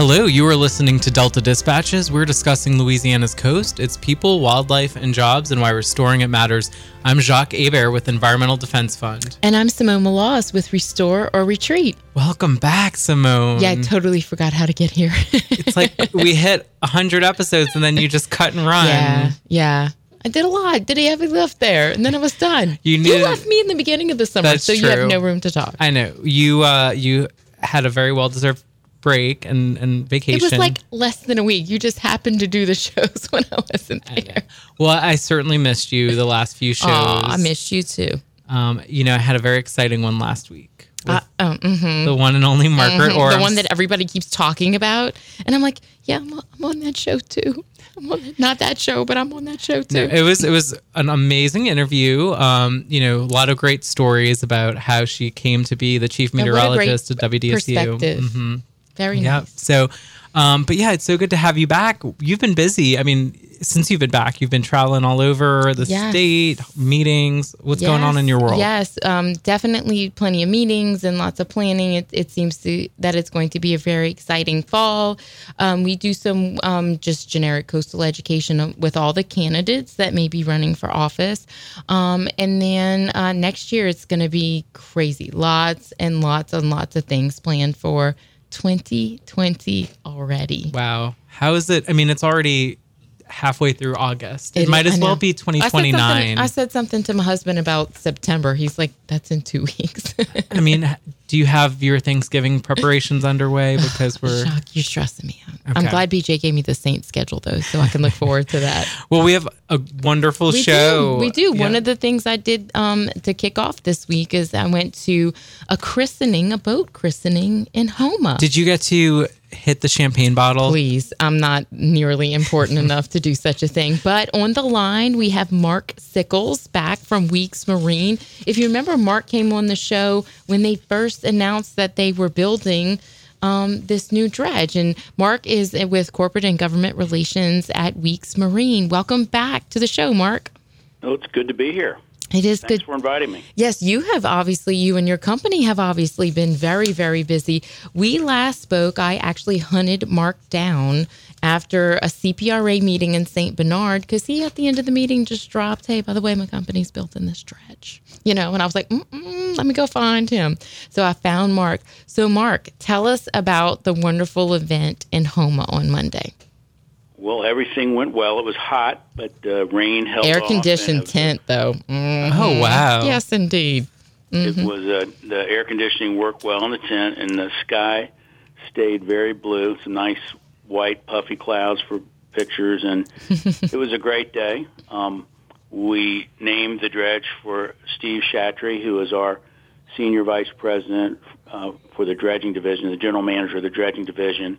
Hello, you are listening to Delta Dispatches. We're discussing Louisiana's coast, its people, wildlife, and jobs, and why restoring it matters. I'm Jacques Hebert with Environmental Defense Fund. And I'm Simone Maloz with Restore or Retreat. Welcome back, Simone. Yeah, I totally forgot how to get here. it's like we hit 100 episodes and then you just cut and run. Yeah, yeah. I did a lot. Did he have left there? And then I was done. You, you left me in the beginning of the summer, so true. you have no room to talk. I know. You uh you had a very well deserved break and, and vacation. It was like less than a week. You just happened to do the shows when I wasn't there. I well, I certainly missed you the last few shows. Aw, I missed you too. Um, you know, I had a very exciting one last week. Uh, oh, mm-hmm. The one and only Margaret Orr's. The one that everybody keeps talking about. And I'm like, yeah, I'm, I'm on that show too. On, not that show, but I'm on that show too. No, it was it was an amazing interview. Um, you know, a lot of great stories about how she came to be the chief And what a great meteorologist at WDSU. perspective. hmm Very Yeah. nice. So, um, but yeah, it's so good to have you back. You've been busy. I mean, since you've been back, you've been traveling all over the Yes. state, meetings. What's going on in your world? Yes, um, definitely plenty of meetings and lots of planning. It, it seems to, that it's going to be a very exciting fall. Um, we do some um, just generic coastal education with all the candidates that may be running for office. Um, and then uh, next year, it's going to be crazy. Lots and lots and lots of things planned for 2020 already. Wow. How is it? I mean, it's already halfway through August. It, It- might I as well be I said, 2029. I said something to my husband about September. He's like, that's in two weeks. I mean, do you have your Thanksgiving preparations underway? Because we're Shock, you're stressing me out. I'm glad BJ gave me the Saint schedule though, so I can look forward to that. well, we have a wonderful We show. do. We do. One of the things I did um, to kick off this week is I went to a christening, a boat christening in Houma. Did you get to hit the champagne bottle? Please, I'm not nearly important enough to do such a thing. But on the line, we have Mark Sickles back from Weeks Marine. If you remember, Mark came on the show when they first announced that they were building um, this new dredge. And Mark is with corporate and government relations at Weeks Marine. Welcome back to the show, Mark. Oh, it's good to be here. It is Thanks good. for inviting me. Yes, you have obviously, you and your company have obviously been very, very busy. We last spoke, I actually hunted Mark down after a CPRA meeting in St. Bernard because he, at the end of the meeting, just dropped, Hey, by the way, my company's built in this stretch," You know, and I was like, Mm-mm, let me go find him. So I found Mark. So, Mark, tell us about the wonderful event in Houma on Monday. Well, everything went well. It was hot, but uh, rain held Air conditioned tent, though. Mhm. Oh wow. Yes, indeed. It, it was uh, the air conditioning worked well in the tent, and the sky stayed very blue. Some nice white puffy clouds for pictures, and it was a great day. Um, we named the dredge for Steve Chatry, who is our senior vice president uh, for the dredging division, the general manager of the dredging division,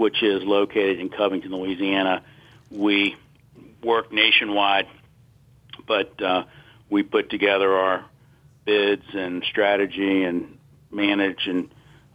which is located in Covington, Louisiana. We work nationwide, but uh, we put together our bids and strategy and manage and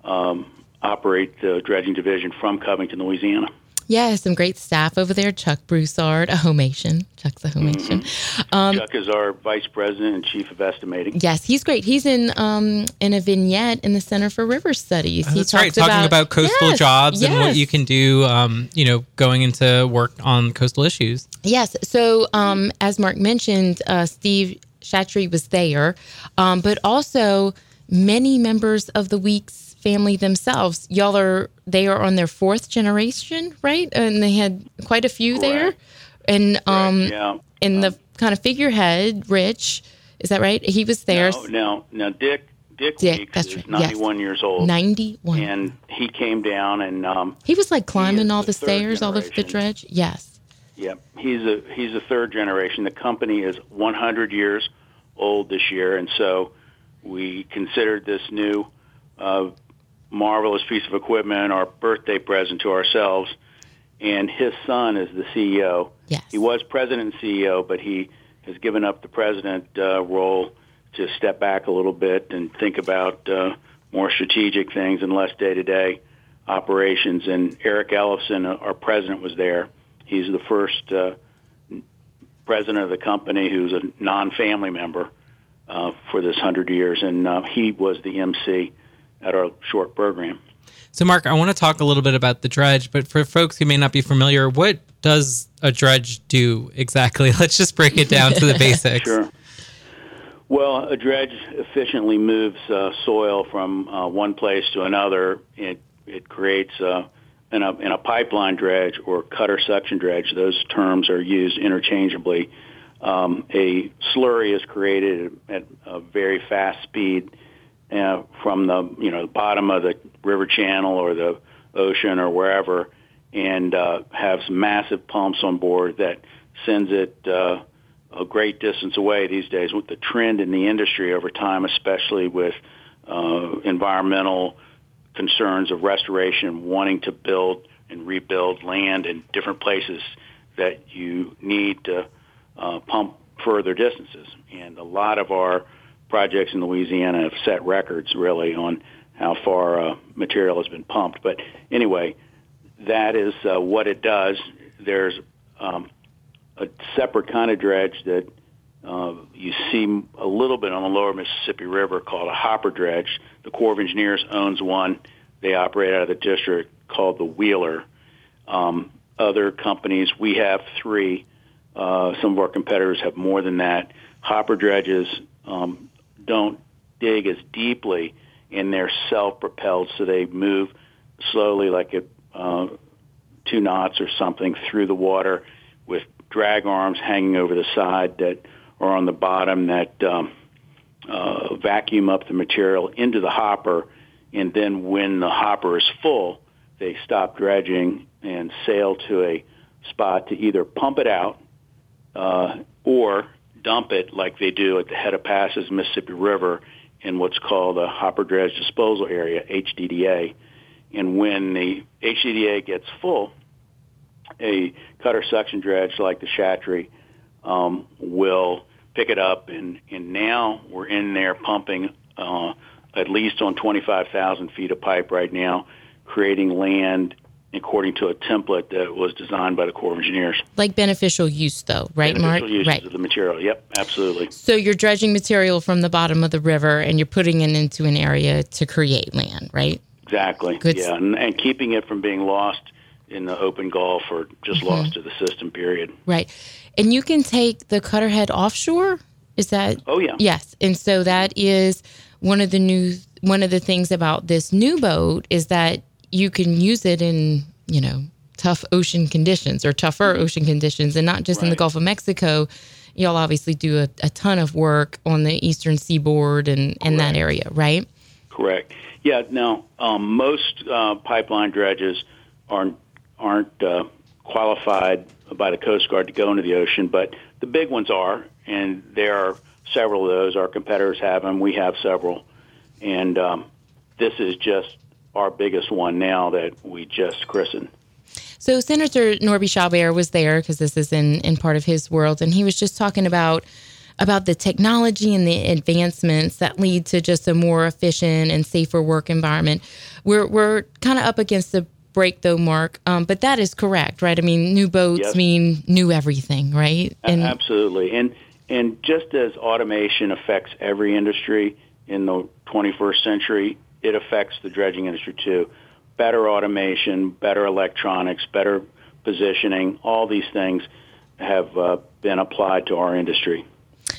um, operate the dredging division from Covington, Louisiana. Yeah, some great staff over there. Chuck Broussard, a Homation. Chuck's a Homation. Um, Chuck is our vice president and chief of estimating. yes, he's great. He's in um, in a vignette in the Center for River Studies. he That's right. talks Talking about, coastal Yes, jobs and what you can do, um, you know, going into work on coastal issues. Yes. So, um, as Mark mentioned, uh, Steve Chatry was there, um, but also many members of the Weeks family themselves. Y'all are they are on their fourth generation, right? And they had quite a few there, Correct. and um, yeah. and the kind of figurehead, Rich, is that right? He was there, Now, now, now, Dick, Dick, Dick, Weeks that's is right, yes. 91 years old, ninety one. and he came down and um, He was like climbing all the the stairs, all of the generation. dredge. Yes. yeah, he's a he's a third generation. The company is 100 years old this year, and so we considered this new uh, marvelous piece of equipment our birthday present to ourselves. And his son is the CEO. Yes. He was president and CEO, but he has given up the president uh, role to step back a little bit and think about uh, more strategic things and less day-to-day operations. And Eric Ellison, uh, our president, was there. He's the first uh, president of the company who's a non-family member uh, for this hundred years, and uh, he was the MC at our short program. So, Mark, I want to talk a little bit about the dredge, but for folks who may not be familiar, what does a dredge do exactly? Let's just break it down to the basics. Sure. Well, a dredge efficiently moves uh, soil from uh, one place to another. It it creates uh, in a in a pipeline dredge or cutter suction dredge. Those terms are used interchangeably. Um, a slurry is created at a very fast speed uh, from the you know the bottom of the river channel or the ocean or wherever, and uh, has massive pumps on board that sends it uh, a great distance away these days. With the trend in the industry over time, especially with uh, environmental concerns of restoration, wanting to build and rebuild land in different places that you need to uh, pump further distances. And a lot of our projects in Louisiana have set records really on how far uh, material has been pumped. But anyway, that is uh, what it does. There's um, a separate kind of dredge that uh, you see a little bit on the lower Mississippi River called a hopper dredge. The Corps of Engineers owns one. They operate out of the district called the Wheeler. Um, other companies, we have three. Uh, some of our competitors have more than that. Hopper dredges um, don't dig as deeply, and they're self-propelled, so they move slowly, like at uh, two knots or something, through the water with drag arms hanging over the side that are on the bottom that um, uh, vacuum up the material into the hopper, and then when the hopper is full, they stop dredging and sail to a spot to either pump it out uh, or dump it like they do at the head of passes Mississippi River in what's called a hopper dredge disposal area, HDDA. And when the HDDA gets full, a cutter suction dredge like the Chatry um, will pick it up, and, and now we're in there pumping uh, at least on 25,000 feet of pipe right now, creating land according to a template that was designed by the Corps of Engineers. Like beneficial use, though, right, beneficial Mark? right. of the material. Yep, absolutely. So you're dredging material from the bottom of the river and you're putting it into an area to create land, right? Exactly. Good. Yeah, and, and keeping it from being lost in the open Gulf or just Mm-hmm. lost to the system. Period. Right. And you can take the cutterhead offshore. Is that? Oh yeah. Yes. And so that is one of the new one of the things about this new boat is that you can use it in, you know, tough ocean conditions or tougher ocean conditions and not just in the Gulf of Mexico. Y'all obviously do a, a ton of work on the eastern seaboard and, and that area, right? Correct. Yeah. Now, um, most uh, pipeline dredges aren't aren't uh, qualified by the Coast Guard to go into the ocean, but the big ones are, and there are several of those. Our competitors have them. We have several, and um, this is just our biggest one now that we just christened. So Senator Norby Chabert was there because this is in, in part of his world, and he was just talking about about the technology and the advancements that lead to just a more efficient and safer work environment. We're we're kind of up against the break though, Mark, um, but that is correct, right? I mean, new boats Yes. mean new everything, right? A- Absolutely, and and just as automation affects every industry in the 21st century, it affects the dredging industry too. Better automation, better electronics, better positioning, all these things have uh, been applied to our industry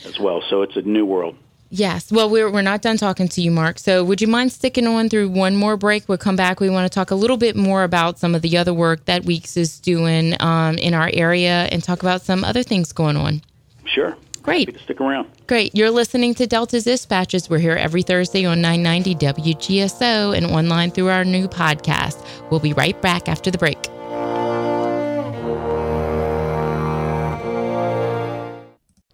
as well. So it's a new world. Yes. Well, we're, we're not done talking to you, Mark. So, would you mind sticking on through one more break? We'll come back. We want to talk a little bit more about some of the other work that Weeks is doing um, in our area and talk about some other things going on. Sure. Great. Happy to stick around. Great. You're listening to Delta's Dispatches. We're here every Thursday on 990 WGSO and online through our new podcast. We'll be right back after the break.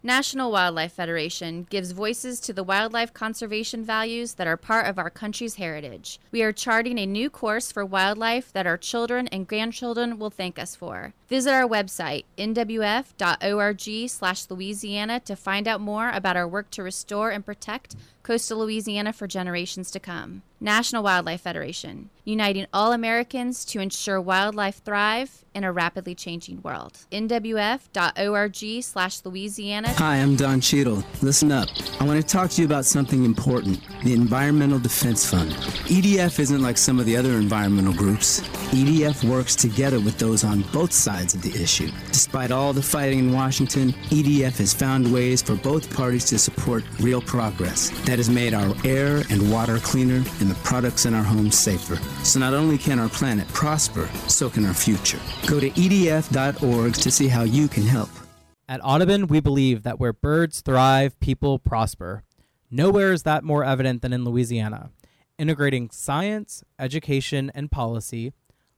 National Wildlife Federation gives voices to the wildlife conservation values that are part of our country's heritage. We are charting a new course for wildlife that our children and grandchildren will thank us for. Visit our website, nwf.org slash Louisiana, to find out more about our work to restore and protect coastal Louisiana for generations to come. National Wildlife Federation, uniting all Americans to ensure wildlife thrive in a rapidly changing world. nwf.org slash Louisiana. Hi, I'm Don Cheadle. Listen up. I want to talk to you about something important the Environmental Defense Fund. EDF isn't like some of the other environmental groups. EDF works together with those on both sides of the issue. Despite all the fighting in Washington, EDF has found ways for both parties to support real progress that has made our air and water cleaner and the products in our homes safer. So not only can our planet prosper, so can our future. Go to edf.org to see how you can help. At Audubon, we believe that where birds thrive, people prosper. Nowhere is that more evident than in Louisiana. Integrating science, education, and policy,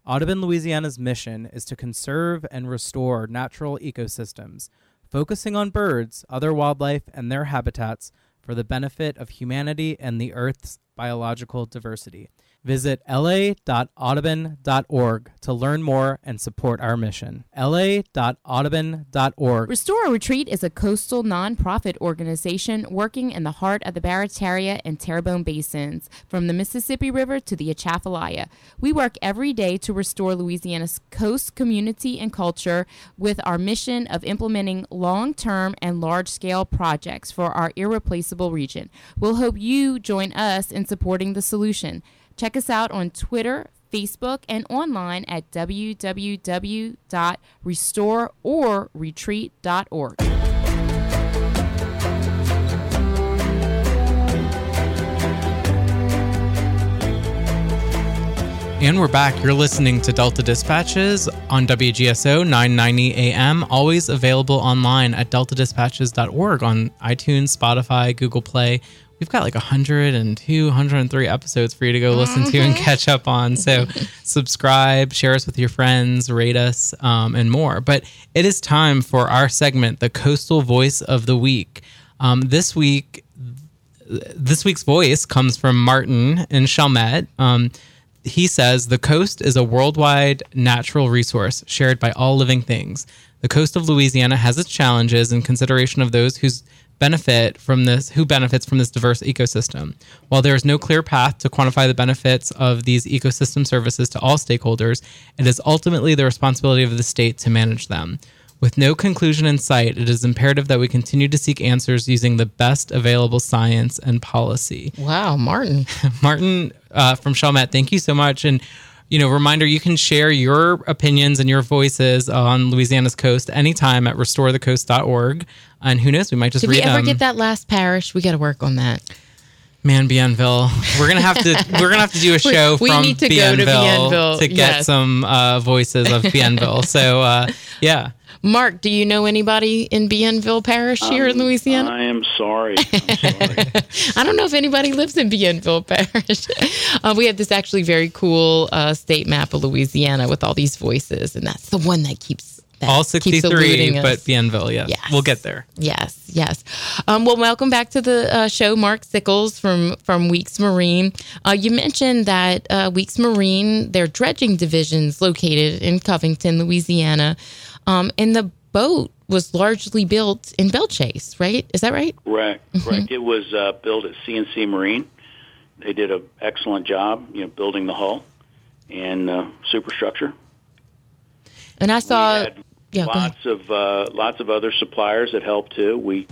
Audubon, Louisiana's mission is to conserve and restore natural ecosystems, focusing on birds, other wildlife, and their habitats for the benefit of humanity and the Earth's biological diversity. Visit la.audubon.org to learn more and support our mission. la.audubon.org. Restore or Retreat is a coastal nonprofit organization working in the heart of the Barataria and Terrebonne basins, from the Mississippi River to the Atchafalaya. We work every day to restore Louisiana's coast community and culture with our mission of implementing long term and large scale projects for our irreplaceable region. We'll hope you join us in supporting the solution. Check us out on Twitter, Facebook, and online at www.restoreorretreat.org. And we're back. You're listening to Delta Dispatches on WGSO 990 AM, always available online at deltadispatches.org on iTunes, Spotify, Google Play. We've got like 102, 103 episodes for you to go listen to and catch up on. So subscribe, share us with your friends, rate us, um, and more. But it is time for our segment, the Coastal Voice of the Week. Um, this week, this week's voice comes from Martin in Chalmette. Um, he says the coast is a worldwide natural resource shared by all living things. The coast of Louisiana has its challenges in consideration of those whose benefit from this who benefits from this diverse ecosystem. While there is no clear path to quantify the benefits of these ecosystem services to all stakeholders, it is ultimately the responsibility of the state to manage them. With no conclusion in sight, it is imperative that we continue to seek answers using the best available science and policy. Wow, Martin. Martin uh, from Chalmette, thank you so much. And you know, reminder you can share your opinions and your voices on Louisiana's coast anytime at restorethecoast.org. And who knows, we might just Did read we ever them. get that last parish? We got to work on that. Man, Bienville. We're gonna have to. We're gonna have to do a show we from need to go Bienville, to Bienville, to get yes. some uh, voices of Bienville. so uh, yeah, Mark, do you know anybody in Bienville Parish here in Louisiana? I am sorry. I'm sorry. I don't know if anybody lives in Bienville Parish. uh, we have this actually very cool uh, state map of Louisiana with all these voices, and that's the one that keeps that all sixty-three, eluding but Bienville. Yes. Yes. we'll get there. Yes, yes. Um, well, welcome back to the uh, show, Mark Sickles from from Weeks Marine. Uh, you mentioned that uh, Weeks Marine, their dredging divisions located in Covington, Louisiana, um, and the boat was largely built in Belle Chasse, right? Is that right? Correct. Correct. It was uh, built at C&C Marine. They did an excellent job, you know, building the hull and uh, superstructure. And I saw. yeah, lots of uh, lots of other suppliers that helped too. We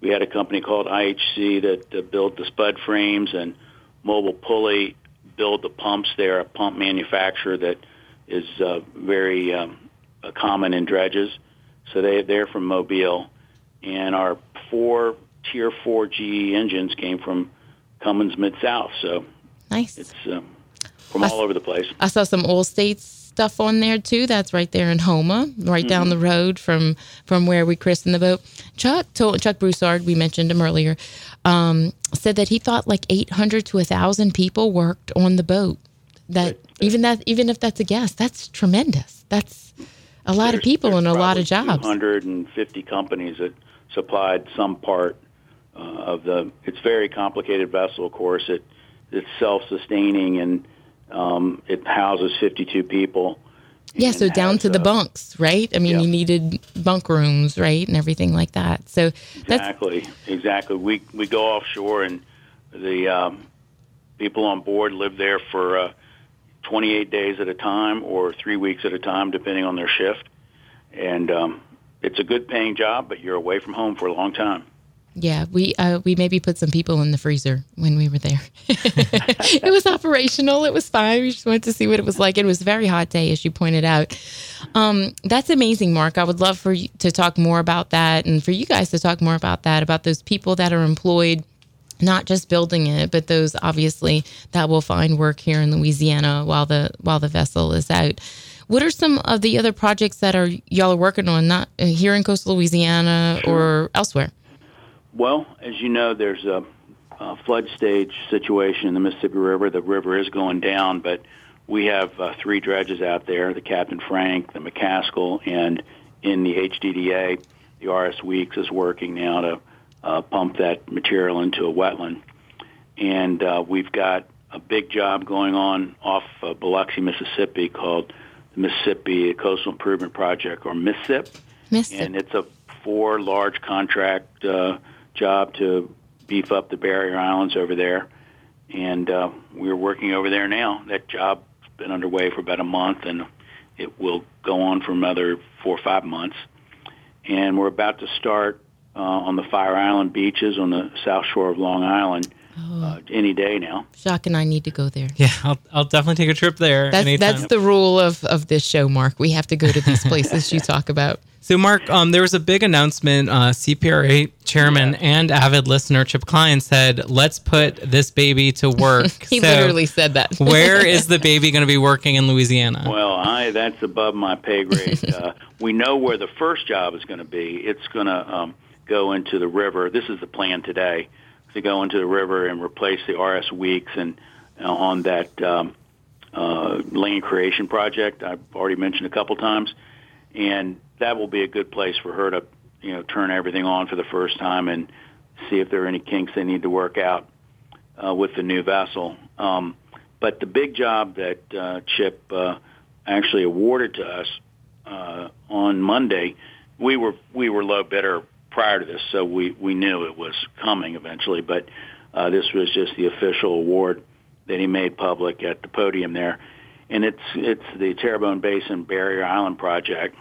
we had a company called IHC that uh, built the spud frames and Mobile Pulley build the pumps. They're a pump manufacturer that is uh, very um, uh, common in dredges. So they they're from Mobile, and our four Tier Four GE engines came from Cummins Mid South. So Nice. it's um, from all over the place. I saw some oil states stuff on there too. That's right there in Houma, right down the road from from where we christened the boat. Chuck told Chuck Broussard, we mentioned him earlier, um, said that he thought like eight hundred to thousand people worked on the boat. That even that even if that's a guess, that's tremendous. That's a lot of people and a lot of jobs. 250 companies that supplied some part uh, of the. It's very complicated vessel, of course. It it's self-sustaining and um, it houses 52 people. Yeah, so down has, to the bunks, right? I mean, yeah. you needed bunk rooms, right, and everything like that. So that's Exactly, exactly. We we go offshore and The um, people on board live there for uh, 28 days at a time or three weeks at a time, depending on their shift. And um, it's a good paying job, but you're away from home for a long time. Yeah, we uh, we maybe put some people in the freezer when we were there. it was operational. It was fine. We just wanted to see what it was like. It was a very hot day, as you pointed out. Um, that's amazing, Mark. I would love for you to talk more about that, and for you guys to talk more about that, about those people that are employed not just building it, but those obviously that will find work here in Louisiana while the while the vessel is out. What are some of the other projects that are y'all are working on, not uh, here in coastal Louisiana or elsewhere? Well, as you know, there's a, a, flood stage situation in the Mississippi River. The river is going down, but we have uh, three dredges out there: the Captain Frank, the McCaskill, and in the HDDA, the RS Weeks is working now to uh, pump that material into a wetland. And uh, we've got a big job going on off uh, Biloxi, Mississippi, called the Mississippi Coastal Improvement Project, or MsCIP. MsCIP. And it's a four large contract uh, job to beef up the barrier islands over there. And uh, we're working over there now. That job's been underway for about a month, and it will go on for another four or five months. And we're about to start uh, on the Fire Island beaches on the south shore of Long Island. Oh. Uh, any day now. Jacques and I need to go there. Yeah, I'll, I'll definitely take a trip there. That's, that's the rule of, of this show, Mark. We have to go to these places you talk about. So, Mark, um, there was a big announcement. Uh, CPRA chairman yeah. and avid listener Chip Kline said, "Let's put this baby to work." he so literally said that. where is the baby going to be working in Louisiana? Well, I that's above my pay grade. uh, we know where the first job is going to be. It's going to um, go into the river. This is the plan today to go into the river and replace the RS Weeks and uh, on that um, uh, lane creation project I've already mentioned a couple times, and that will be a good place for her to, you know, turn everything on for the first time and see if there are any kinks they need to work out uh, with the new vessel. Um, but the big job that uh, Chip uh, actually awarded to us uh, on Monday, we were we were low bidder prior to this, so we we knew it was coming eventually. But uh, this was just the official award that he made public at the podium there, and it's it's the Terrebonne Basin Barrier Island project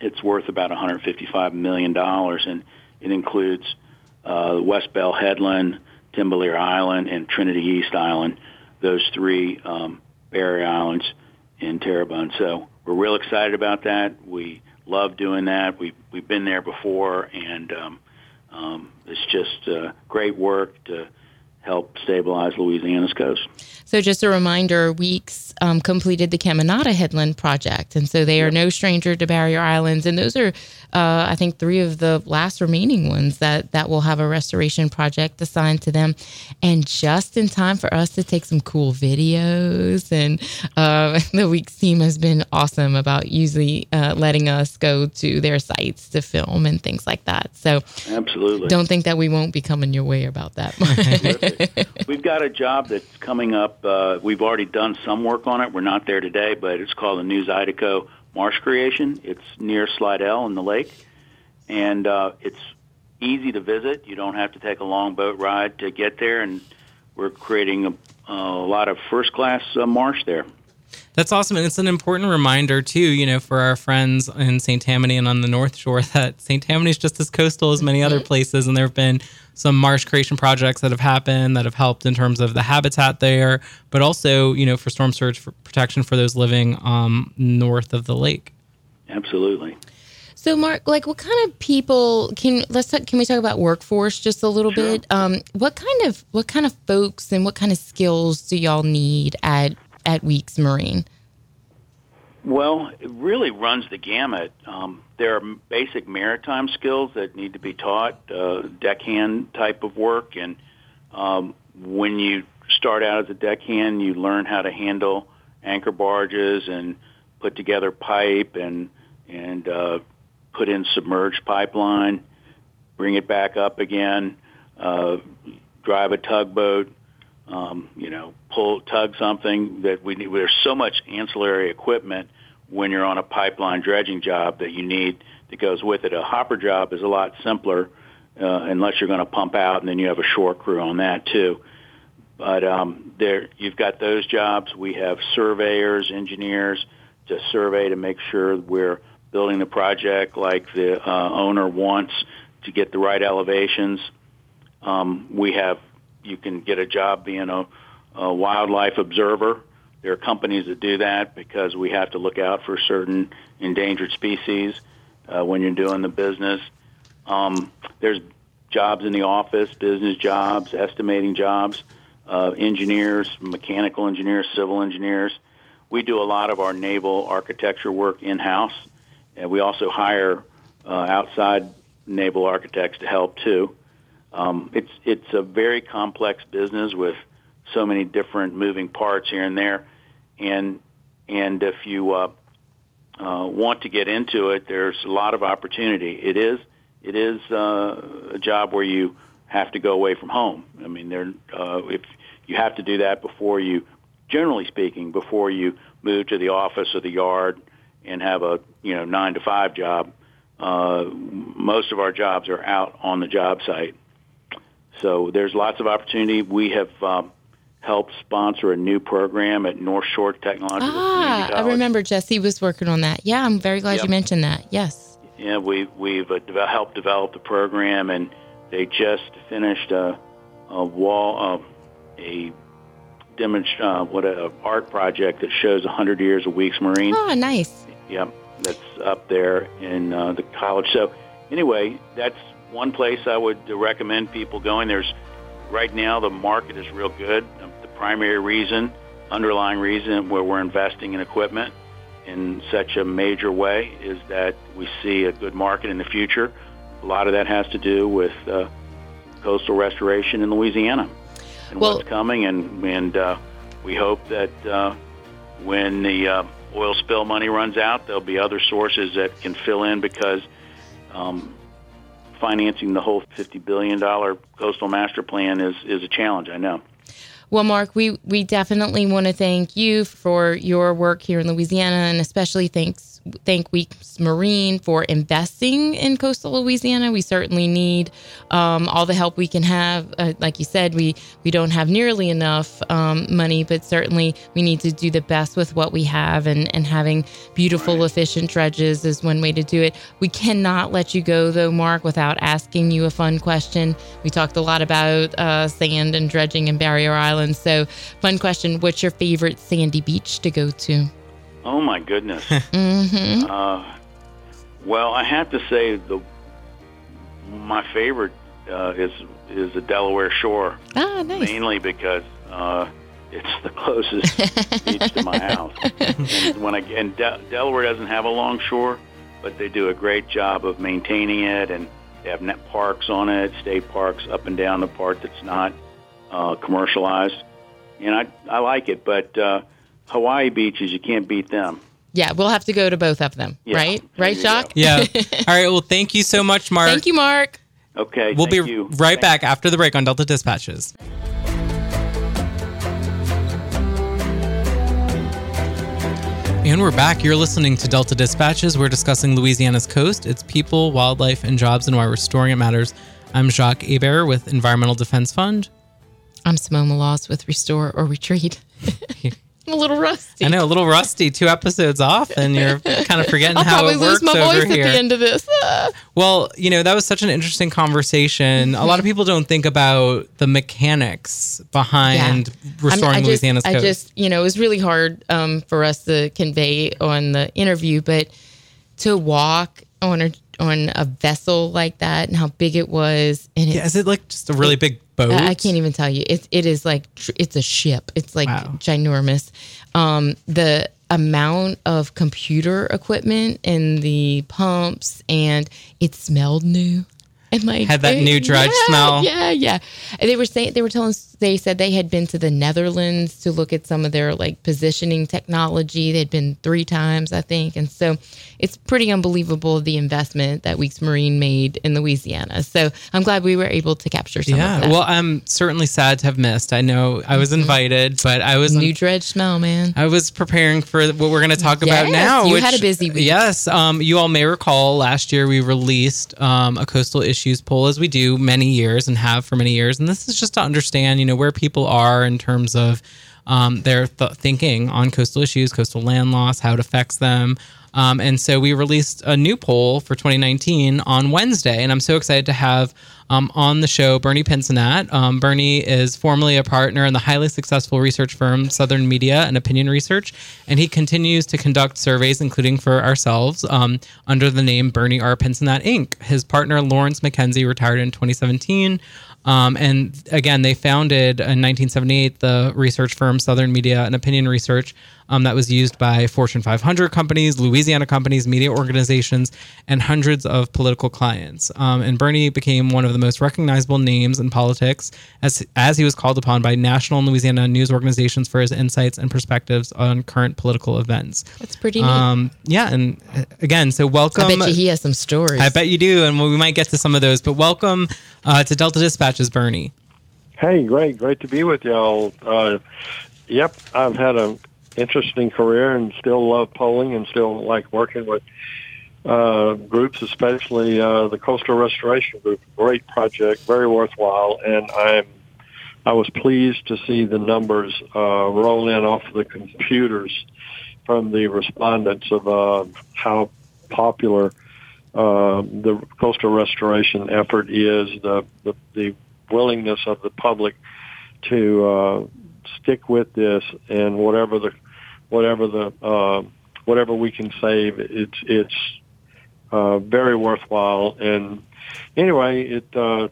it's worth about 155 million dollars, and it includes uh, West Belle Headland, Timbalier Island, and Trinity East Island. Those three um, barrier islands in Terrebonne. So we're real excited about that. We love doing that. We we've been there before, and um, um, it's just uh, great work to help stabilize Louisiana's coast. So, just a reminder Weeks um, completed the Caminada Headland project. And so they are no stranger to barrier islands. And those are, uh, I think, three of the last remaining ones that, that will have a restoration project assigned to them. And just in time for us to take some cool videos. And uh, the Weeks team has been awesome about usually uh, letting us go to their sites to film and things like that. So, absolutely. Don't think that we won't be coming your way about that. We've got a job that's coming up. Uh, we've already done some work on it. We're not there today, but it's called the New Zydeco Marsh Creation. It's near Slidell in the lake, and uh, it's easy to visit. You don't have to take a long boat ride to get there, and we're creating a, a lot of first-class uh, marsh there. That's awesome. And it's an important reminder, too, you know, for our friends in St. Tammany and on the North Shore that St. Tammany is just as coastal as many other mm-hmm. places. And there have been some marsh creation projects that have happened that have helped in terms of the habitat there, but also, you know, for storm surge for protection for those living um, north of the lake. Absolutely. So, Mark, like, what kind of people can let's talk, can we talk about workforce just a little sure. bit? Um, what kind of what kind of folks and what kind of skills do y'all need at at Weeks Marine? Well, it really runs the gamut. Um, there are basic maritime skills that need to be taught, uh, deckhand type of work, and um, when you start out as a deckhand, you learn how to handle anchor barges and put together pipe and and uh, put in submerged pipeline, bring it back up again, uh, drive a tugboat, um, you know, pull, tug something that we need. There's so much ancillary equipment when you're on a pipeline dredging job that you need that goes with it. A hopper job is a lot simpler uh, unless you're going to pump out, and then you have a short crew on that too. But um, there, you've got those jobs. We have surveyors, engineers to survey to make sure we're building the project like the uh, owner wants to get the right elevations. Um, we have you can get a job being a, a wildlife observer. There are companies that do that because we have to look out for certain endangered species uh, when you're doing the business. Um, there's jobs in the office, business jobs, estimating jobs, uh, engineers, mechanical engineers, civil engineers. We do a lot of our naval architecture work in house, and we also hire uh, outside naval architects to help too. Um, it's it's a very complex business with so many different moving parts here and there, and and if you uh, uh, want to get into it, there's a lot of opportunity. It is it is uh, a job where you have to go away from home. I mean, there uh, if you have to do that before you, generally speaking, before you move to the office or the yard and have a you know nine to five job. Uh, most of our jobs are out on the job site, so there's lots of opportunity. We have um, helped sponsor a new program at North Shore Technological Ah, I remember Jesse was working on that. Yeah, I'm very glad Yep. you mentioned that. Yes. Yeah, we we've uh, deve- helped develop the program, and they just finished a, a wall, uh, a demonst- uh, what a, a art project that shows 100 years of Weeks Marine. Oh, nice. Yep, that's up there in uh, the college. So anyway, that's one place I would recommend people going. There's right now the market is real good. Um, The primary reason, underlying reason, where we're investing in equipment in such a major way is that we see a good market in the future. A lot of that has to do with uh, coastal restoration in Louisiana and Well- what's coming, and and uh, we hope that uh, when the uh, oil spill money runs out, there'll be other sources that can fill in because um, financing the whole fifty billion dollar coastal master plan is is a challenge. I know. Well, Mark, we, we definitely want to thank you for your work here in Louisiana, and especially thanks thank Weeks Marine for investing in coastal Louisiana. We certainly need um, all the help we can have. Uh, like you said, we we don't have nearly enough um, money, but certainly we need to do the best with what we have, and and having beautiful, efficient dredges is one way to do it. We cannot let you go though, Mark, without asking you a fun question. We talked a lot about uh, sand and dredging and Barrier Island. So, fun question: What's your favorite sandy beach to go to? Oh my goodness. Mm-hmm. Uh, well, I have to say the my favorite uh, is is the Delaware Shore, Ah, nice. mainly because uh, it's the closest beach to my house. And when I and De- Delaware doesn't have a long shore, but they do a great job of maintaining it, and they have net parks on it, state parks up and down the part that's not uh, commercialized, and I I like it. But uh, Hawaii beaches, you can't beat them. Yeah, we'll have to go to both of them, Yeah, right? there Right, Jacques? go. Yeah. All right. Well, thank you so much, Mark. Thank you, Mark. Okay, We'll thank be you. right Thank- back after the break on Delta Dispatches. And we're back. You're listening to Delta Dispatches. We're discussing Louisiana's coast, its people, wildlife, and jobs, and why restoring it matters. I'm Jacques Hebert with Environmental Defense Fund. I'm Simone Laws with Restore or Retreat. I'm a little rusty. I know, a little rusty, two episodes off, and you're kind of forgetting I'll how probably it lose works my over voice at the end of this. Well, you know, that was such an interesting conversation. A lot of people don't think about the mechanics behind I'm- restoring I just, Louisiana's I coast. just, you know, it was really hard um, for us to convey on the interview, but to walk on a on a vessel like that and how big it was, and yeah, is it like just a really big boat? I can't even tell you. It it is like it's a ship. It's like Wow. ginormous. Um, the amount of computer equipment and the pumps, and it smelled new. And like Had that new dredge yeah, smell. Yeah, yeah. And they were saying they were telling they said they had been to the Netherlands to look at some of their like positioning technology. They'd been three times, I think, and so it's pretty unbelievable the investment that Weeks Marine made in Louisiana. So I'm glad we were able to capture some of Yeah, well, I'm certainly sad to have missed. I know I was invited, but I was New dredge smell, man. I was preparing for what we're going to talk about now. you which- had a busy week. Yes, um, you all may recall last year we released um, a coastal issues poll as we do many years and have for many years. And this is just to understand, you know, where people are in terms of um, their th- thinking on coastal issues, coastal land loss, how it affects them. Um, and so we released a new poll for 2019 on Wednesday, and I'm so excited to have um, on the show Bernie Pinsonat. Um, Bernie is formerly a partner in the highly successful research firm Southern Media and Opinion Research, and he continues to conduct surveys, including for ourselves, um, under the name Bernie R. Pinsonat Inc. His partner Lawrence McKenzie retired in 2017. Um, and again, they founded in 1978 the research firm Southern Media and Opinion Research um, that was used by Fortune 500 companies, Louisiana companies, media organizations, and hundreds of political clients. Um, and Bernie became one of the most recognizable names in politics as, as he was called upon by national and Louisiana news organizations for his insights and perspectives on current political events. That's pretty neat. Um, yeah. And uh, again, so welcome. I bet you he has some stories. I bet you do. And we might get to some of those, but welcome uh, to Delta Dispatches, Bernie. Hey, great, great to be with y'all. Uh, yep, I've had a interesting career and still love polling and still like working with uh, groups, especially uh, the Coastal Restoration Group. Great project, very worthwhile, and I'm I was pleased to see the numbers uh, roll in off the computers from the respondents of uh, how popular uh, the coastal restoration effort is, the, the, the willingness of the public to uh, stick with this, and whatever the whatever the uh, whatever we can save, it's it's uh, very worthwhile. And anyway, it uh,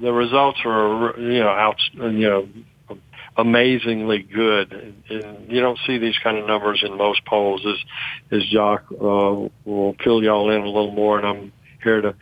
the results are you know out you know amazingly good. And you don't see these kind of numbers in most polls. As as Jacques uh, will fill y'all in a little more, and I'm here to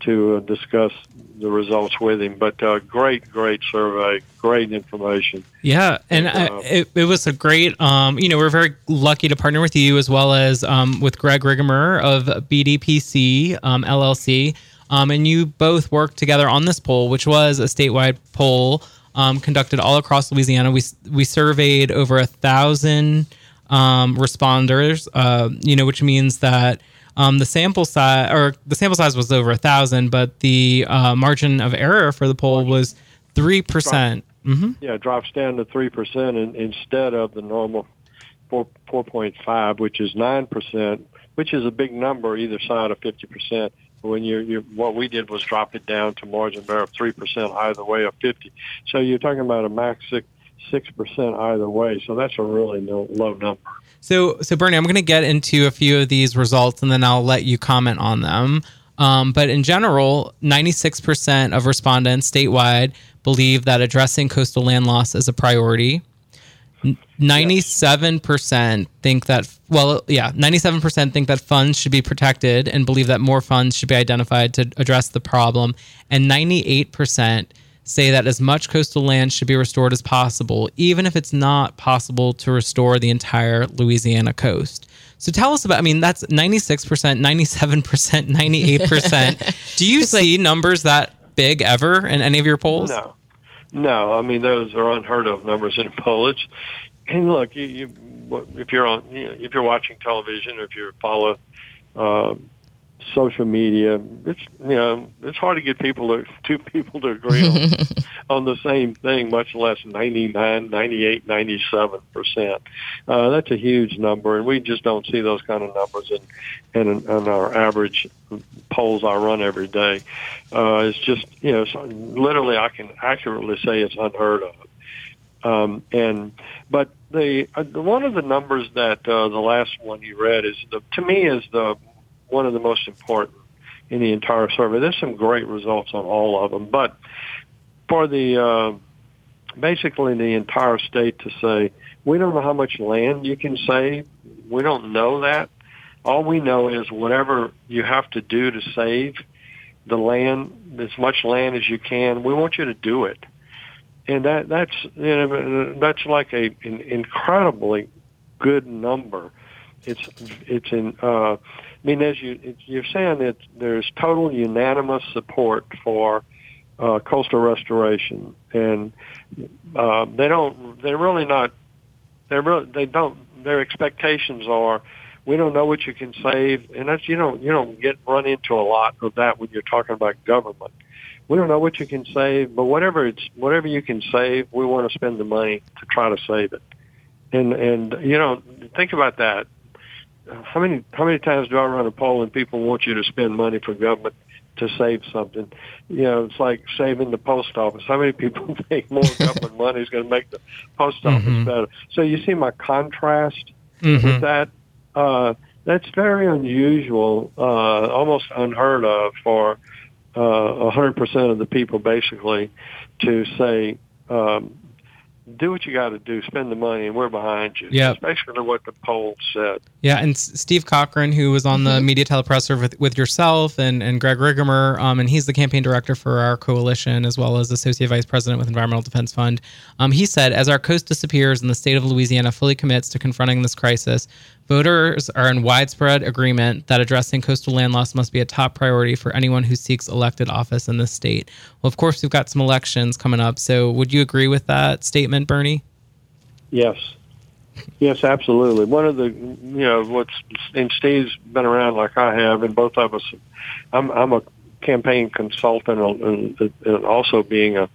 to uh, discuss the results with him. But uh, great, great survey, great information. Yeah, and uh, it, it was a great. Um, you know, we're very lucky to partner with you as well as um, with Greg Rigamer of BDPC um, LLC. Um, and you both worked together on this poll, which was a statewide poll um, conducted all across Louisiana. We we surveyed over a thousand um, responders. Uh, you know, which means that um, the sample size or the sample size was over a thousand, but the uh, margin of error for the poll was three percent. Mm-hmm. Yeah, drops down to three percent instead of the normal four four point five, which is nine percent, which is a big number either side of fifty percent. When you you what we did was drop it down to margin of error of three percent either way of fifty. So you're talking about a max six six percent either way. So that's a really low, low number. So, so Bernie, I'm going to get into a few of these results, and then I'll let you comment on them. Um, but in general, 96% of respondents statewide believe that addressing coastal land loss is a priority. 97% think that, well, yeah, 97% think that funds should be protected and believe that more funds should be identified to address the problem. And 98% say that as much coastal land should be restored as possible, even if it's not possible to restore the entire Louisiana coast. So tell us about, I mean, that's 96%, 97%, 98%. Do you see like, numbers that big ever in any of your polls? No. No, I mean, those are unheard of numbers in polls. And look, you, you, if you're on, you know, if you're watching television or if you follow uh, social media. It's you know it's hard to get people to two people to agree on, on the same thing, much less 99, 98, 97 percent. Uh, that's a huge number, and we just don't see those kind of numbers in in, in our average polls I run every day. Uh, it's just you know so literally I can accurately say it's unheard of. Um, and but the uh, one of the numbers that uh, the last one you read is the to me is the one of the most important in the entire survey. There's some great results on all of them, but for the uh, basically the entire state to say we don't know how much land you can save, we don't know that. All we know is whatever you have to do to save the land, as much land as you can, we want you to do it. And that that's you know, that's like a an incredibly good number. It's it's in uh, I mean, as you you're saying that there's total unanimous support for uh, coastal restoration, and uh, they don't. They're really not. They're really, they don't. Their expectations are We don't know what you can save, and that's you know you don't get run into a lot of that when you're talking about government. We don't know what you can save, but whatever it's whatever you can save, we want to spend the money to try to save it. And and you know think about that. How many how many times do I run a poll and people want you to spend money for government to save something? You know, it's like saving the post office. How many people think more government money is going to make the post office Mhm. better? So you see my contrast Mhm. with that. Uh, that's very unusual, uh, almost unheard of for uh, a hundred percent of the people, basically, to say, um, "Do what you got to do, spend the money, and we're behind you." Yep. That's basically what the poll said. Yeah, and Steve Cochran, who was on the media telepresser with, with yourself and, and Greg Rigamer, um, and he's the campaign director for our coalition as well as associate vice president with Environmental Defense Fund. Um, he said, as our coast disappears and the state of Louisiana fully commits to confronting this crisis, voters are in widespread agreement that addressing coastal land loss must be a top priority for anyone who seeks elected office in the state. Well, of course, we've got some elections coming up, so would you agree with that statement, Bernie? Yes. Yes, absolutely. One of the, you know, what's, and Steve's been around like I have, and both of us, I'm, I'm a campaign consultant and, and also being a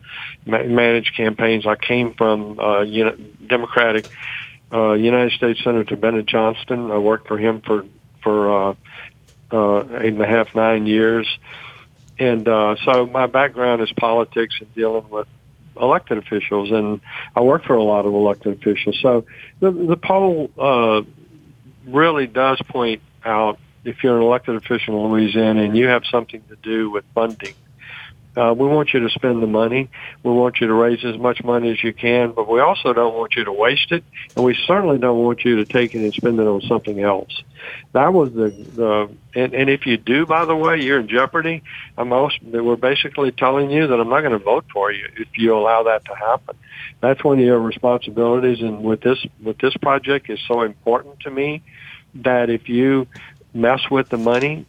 ma- managed campaigns. I came from, uh, you know, Democratic, uh, United States Senator Bennett Johnston. I worked for him for, for, uh, uh, eight and a half, nine years. And, uh, so my background is politics and dealing with elected officials, and I work for a lot of elected officials. So the the poll uh, really does point out if you're an elected official in Louisiana and you have something to do with funding. Uh, we want you to spend the money. We want you to raise as much money as you can, but we also don't want you to waste it, and we certainly don't want you to take it and spend it on something else. That was the the and, and if you do, by the way, you're in jeopardy. I'm also, we're basically telling you that I'm not going to vote for you if you allow that to happen. That's one of your responsibilities, and with this with this project is so important to me that if you mess with the money,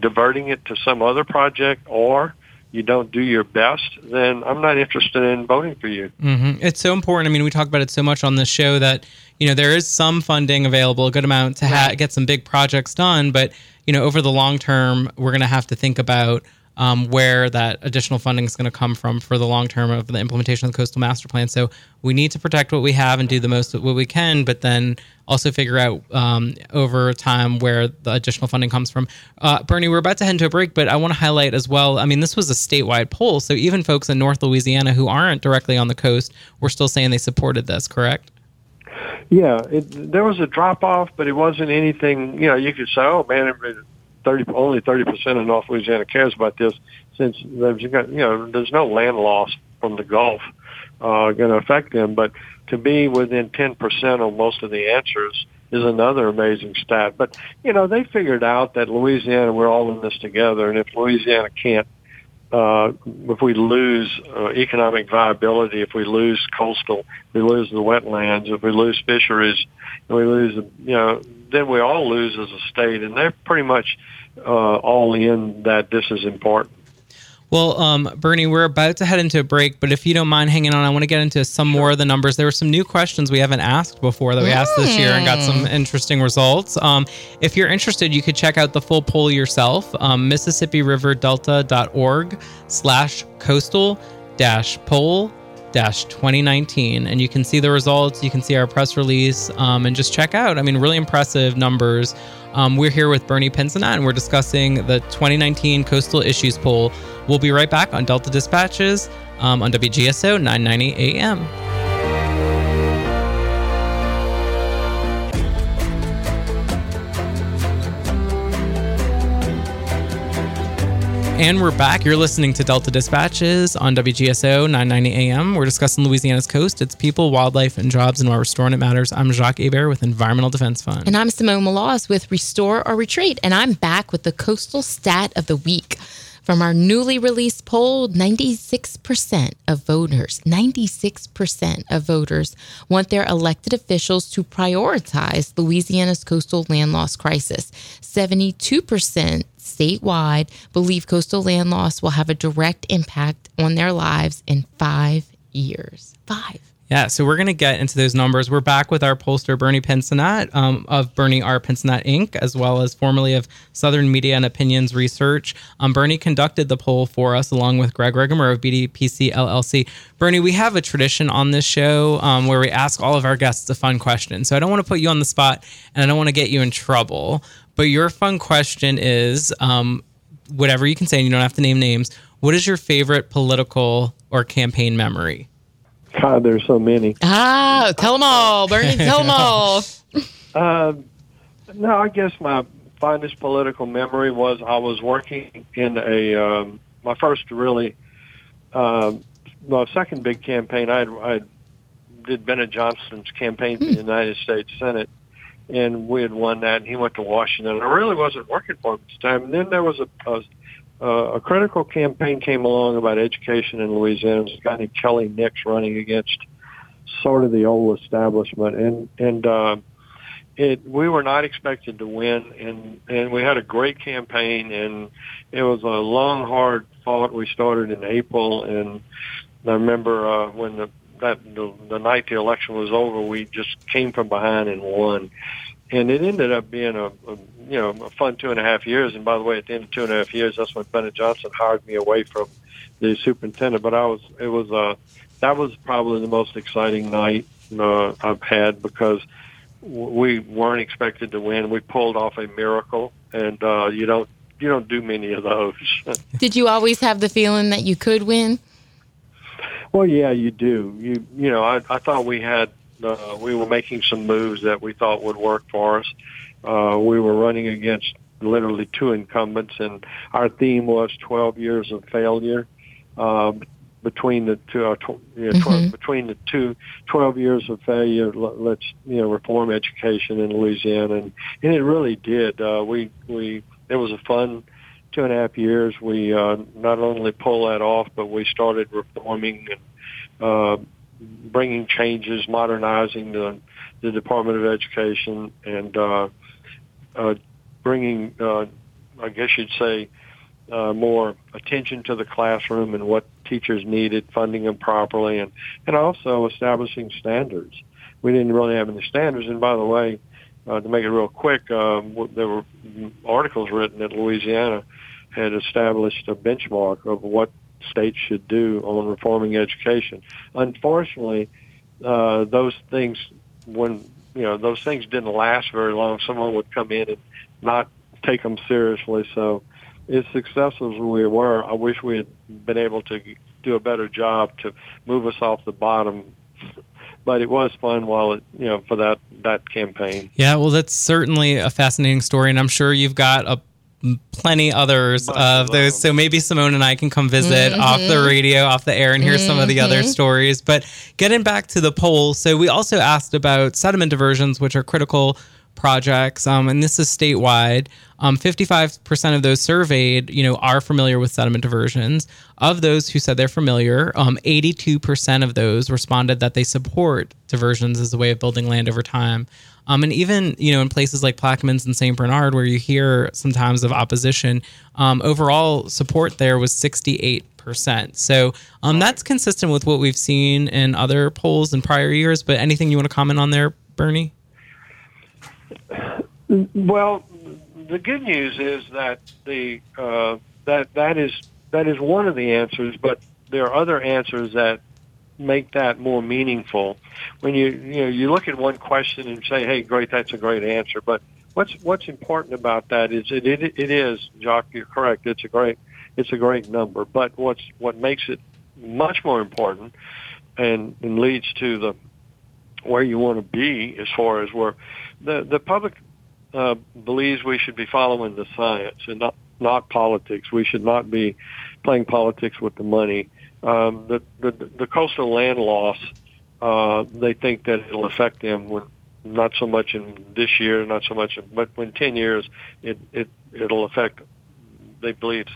diverting it to some other project, or you don't do your best, then I'm not interested in voting for you. hmm It's so important. I mean, we talk about it so much on this show that you know there is some funding available, a good amount to ha- get some big projects done. But you know, over the long term, we're going to have to think about um, where that additional funding is going to come from for the long term of the implementation of the coastal master plan. So we need to protect what we have and do the most what we can, but then also figure out um, over time where the additional funding comes from. Uh, Bernie, we're about to head into a break, but I want to highlight as well. I mean, this was a statewide poll, so even folks in North Louisiana who aren't directly on the coast were still saying they supported this. Correct? Yeah, it, there was a drop off, but it wasn't anything. You know, you could say, "Oh man, thirty only thirty percent of North Louisiana cares about this," since there's got you know there's no land loss from the Gulf uh, going to affect them. But to be within ten percent on most of the answers is another amazing stat. But you know, they figured out that Louisiana, we're all in this together, and if Louisiana can't uh, if we lose uh, economic viability, if we lose coastal, we lose the wetlands, if we lose fisheries, and we lose, you know, then we all lose as a state. And they're pretty much uh, all in that this is important. Well, um, Bernie, we're about to head into a break, but if you don't mind hanging on, I want to get into some more of the numbers. There were some new questions we haven't asked before that we asked this year and got some interesting results. Um, if you're interested, you could check out the full poll yourself. Um, MississippiRiverDelta.org slash coastal dash poll dash 2019 and you can see the results you can see our press release um, and just check out. I mean really impressive numbers. Um, we're here with bernie Pinsonat and we're discussing the 2019 coastal issues poll. We'll be right back on delta dispatches um, on wgso 990 am And we're back. You're listening to Delta Dispatches on WGSO 990 AM. We're discussing Louisiana's coast, its people, wildlife, and jobs, and why restoring it matters. I'm Jacques Hebert with Environmental Defense Fund. And I'm Simone Maloz with Restore or Retreat. And I'm back with the Coastal Stat of the Week. From our newly released poll, 96% of voters, 96% of voters want their elected officials to prioritize Louisiana's coastal land loss crisis. 72% statewide believe coastal land loss will have a direct impact on their lives in five years. Five. Yeah, so we're going to get into those numbers. We're back with our pollster, Bernie Pinsonat um, of Bernie R. Pinsonat Inc., as well as formerly of Southern Media and Opinions Research. Um, Bernie conducted the poll for us along with Greg Rigamer of BDPC LLC. Bernie, we have a tradition on this show um, where we ask all of our guests a fun question. So I don't want to put you on the spot and I don't want to get you in trouble. But your fun question is um, whatever you can say, and you don't have to name names. What is your favorite political or campaign memory? God, there's so many. Ah, tell them all, Bernie. Tell them all. Uh, no, I guess my finest political memory was I was working in a um, my first really uh, well second big campaign. I I did Bennett Johnston's campaign for the United States Senate, and we had won that. And he went to Washington. I really wasn't working for him at the time. And then there was a, a a critical campaign came along about education in Louisiana. There's a guy named Kelly Nix running against sort of the old establishment, and and uh, it we were not expected to win, and and we had a great campaign, and it was a long, hard fought. We started in April, and I remember uh, when the that the, the night the election was over, we just came from behind and won and it ended up being a, a you know a fun two and a half years. And by the way, at the end of two and a half years, that's when Bennett Johnston hired me away from the superintendent. But I was it was uh that was probably the most exciting night uh, I've had because we weren't expected to win. We pulled off a miracle, and uh, you don't you don't do many of those. Did you always have the feeling that you could win? Well, yeah, you do. You you know, I, I thought we had uh, we were making some moves that we thought would work for us. Uh, we were running against literally two incumbents, and our theme was 12 years of failure. Uh, between the two, uh, tw- you know, mm-hmm. between the two, 12 years of failure, let's you know reform education in Louisiana, and, and it really did. Uh, we we it was a fun two and a half years. We uh, not only pulled that off, but we started reforming and uh, bringing changes, modernizing the, the Department of Education, and uh, uh, bringing, uh, I guess you'd say, uh, more attention to the classroom and what teachers needed, funding them properly, and, and also establishing standards. We didn't really have any standards. And by the way, to make it real quick, um, there were articles written that Louisiana had established a benchmark of what states should do on reforming education. Unfortunately, uh, those things, when you know those things didn't last very long, someone would come in and not take them seriously. So, as successful as we were, I wish we had been able to do a better job to move us off the bottom but it was fun while it you know for that that campaign. Yeah, well, that's certainly a fascinating story, and I'm sure you've got a plenty others of those. So maybe Simone and I can come visit mm-hmm. off the radio, off the air, and hear mm-hmm. some of the other mm-hmm. stories. But getting back to the poll, so we also asked about sediment diversions, which are critical projects, um, and this is statewide. Um, 55% of those surveyed, you know, are familiar with sediment diversions. Of those who said they're familiar, um, 82% of those responded that they support diversions as a way of building land over time. Um, and even you know in places like Plaquemines and St. Bernard, where you hear sometimes of opposition, um, overall support there was 68 percent. So um, that's consistent with what we've seen in other polls in prior years. But anything you want to comment on there, Bernie? Well, the good news is that the uh, that that is that is one of the answers, but there are other answers that make that more meaningful. When you you know you look at one question and say, "Hey, great, that's a great answer," but what's what's important about that is it it, it is, Jacques, you're correct. It's a great it's a great number, but what's what makes it much more important and, and leads to the where you want to be as far as where the the public uh, believes we should be following the science and not not politics. We should not be playing politics with the money. Um, the, the the coastal land loss, uh, they think that it'll affect them when not so much in this year, not so much, in, but when ten years, it it it'll affect. They believe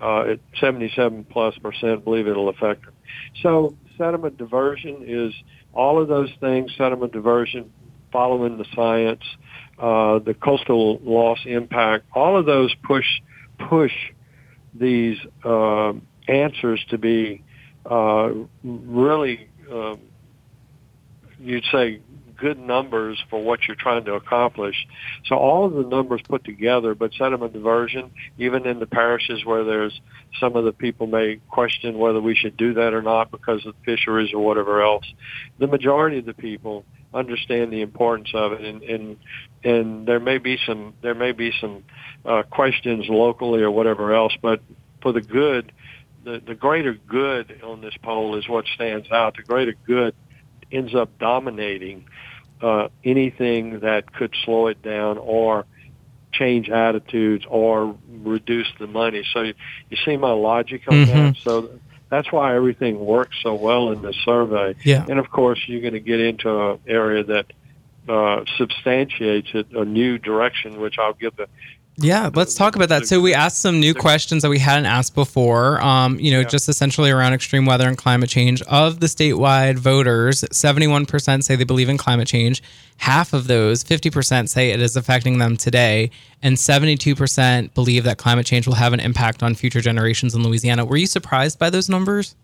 uh, at 77 plus percent believe it'll affect them. So sediment diversion is all of those things. Sediment diversion, following the science, uh, the coastal loss impact, all of those push push these uh, answers to be uh, really um, you'd say good numbers for what you're trying to accomplish. So all of the numbers put together, but sediment diversion, even in the parishes where there's some of the people may question whether we should do that or not because of fisheries or whatever else, the majority of the people understand the importance of it and and and there may be some there may be some uh, questions locally or whatever else but for the good the the greater good on this poll is what stands out the greater good ends up dominating uh, anything that could slow it down or change attitudes or reduce the money. So you, you see my logic on Mhm. that. So that's why everything works so well in this survey. Yeah. And of course, you're going to get into an area that uh, substantiates it, a new direction, which I'll give the Yeah, let's talk about that. So we asked some new questions that we hadn't asked before. Um, you know, Yeah. just essentially around extreme weather and climate change. Of the statewide voters, seventy-one percent say they believe in climate change. Half of those, fifty percent, say it is affecting them today, and seventy-two percent believe that climate change will have an impact on future generations in Louisiana. Were you surprised by those numbers?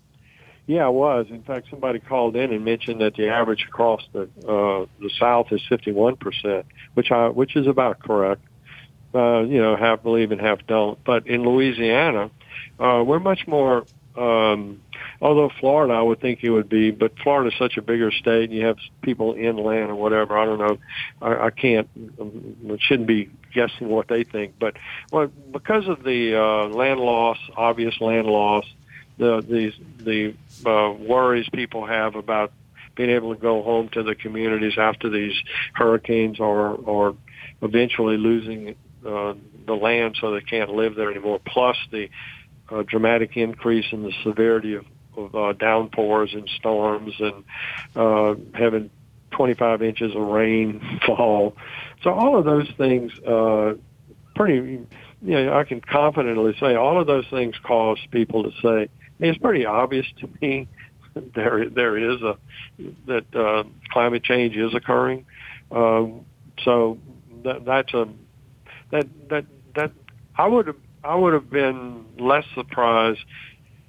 Yeah, I was. In fact, somebody called in and mentioned that the average across the uh, the South is 51 percent, which I which is about correct. Uh, you know, half believe and half don't. But in Louisiana, uh, we're much more. Um, although Florida, I would think it would be, but Florida is such a bigger state, and you have people inland or whatever. I don't know. I, I can't. Um, shouldn't be guessing what they think, but well, because of the uh, land loss, obvious land loss, the the the uh, worries people have about being able to go home to the communities after these hurricanes or or eventually losing uh, the land so they can't live there anymore. Plus the uh, dramatic increase in the severity of, of uh, downpours and storms and uh, having 25 inches of rain fall. So all of those things, uh, pretty, you know, I can confidently say all of those things cause people to say, hey, it's pretty obvious to me there there is a that uh, climate change is occurring. Um, so that, that's a that that that I would have I would have been less surprised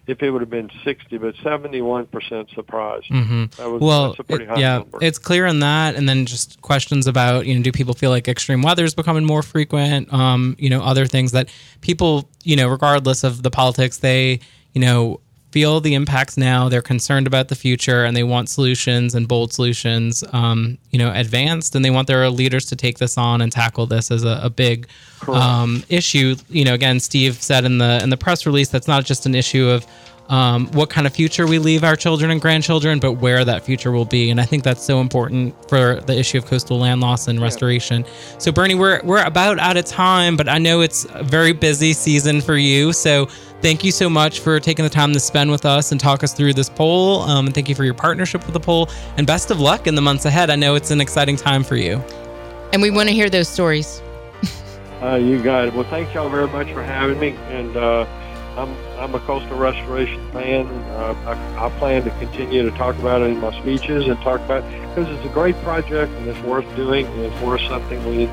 if it would have been 60, but 71 percent surprised. Mm-hmm. That was well, that's a pretty it- yeah, number. it's clear in that, and then just questions about you know, do people feel like extreme weather is becoming more frequent? Um, you know, other things that people, you know, regardless of the politics, they, you know, feel the impacts now. They're concerned about the future, and they want solutions and bold solutions, um, you know, advanced, and they want their leaders to take this on and tackle this as a, a big um, issue. You know, again, Steve said in the in the press release that's not just an issue of um, what kind of future we leave our children and grandchildren, but where that future will be. And I think that's so important for the issue of coastal land loss and restoration. So, Bernie, we're we're about out of time, but I know it's a very busy season for you. So, thank you so much for taking the time to spend with us and talk us through this poll. Um, and thank you for your partnership with the poll. And best of luck in the months ahead. I know it's an exciting time for you. And we want to hear those stories. Uh, you got it. Well, thank y'all very much for having me. And uh, I'm I'm a coastal restoration fan. Uh, I, I plan to continue to talk about it in my speeches and talk about because it's a great project and it's worth doing and it's worth something. We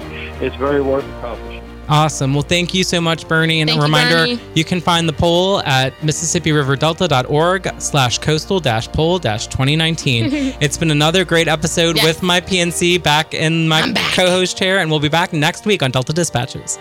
it's very worth accomplishing. Awesome. Well, thank you so much, Bernie. And Thank a you, reminder, Bernie. you can find the poll at MississippiRiverDelta.org slash coastal dash poll dash 2019. it's been another great episode Yes. with my PNC back in my co-host chair, and we'll be back next week on Delta Dispatches.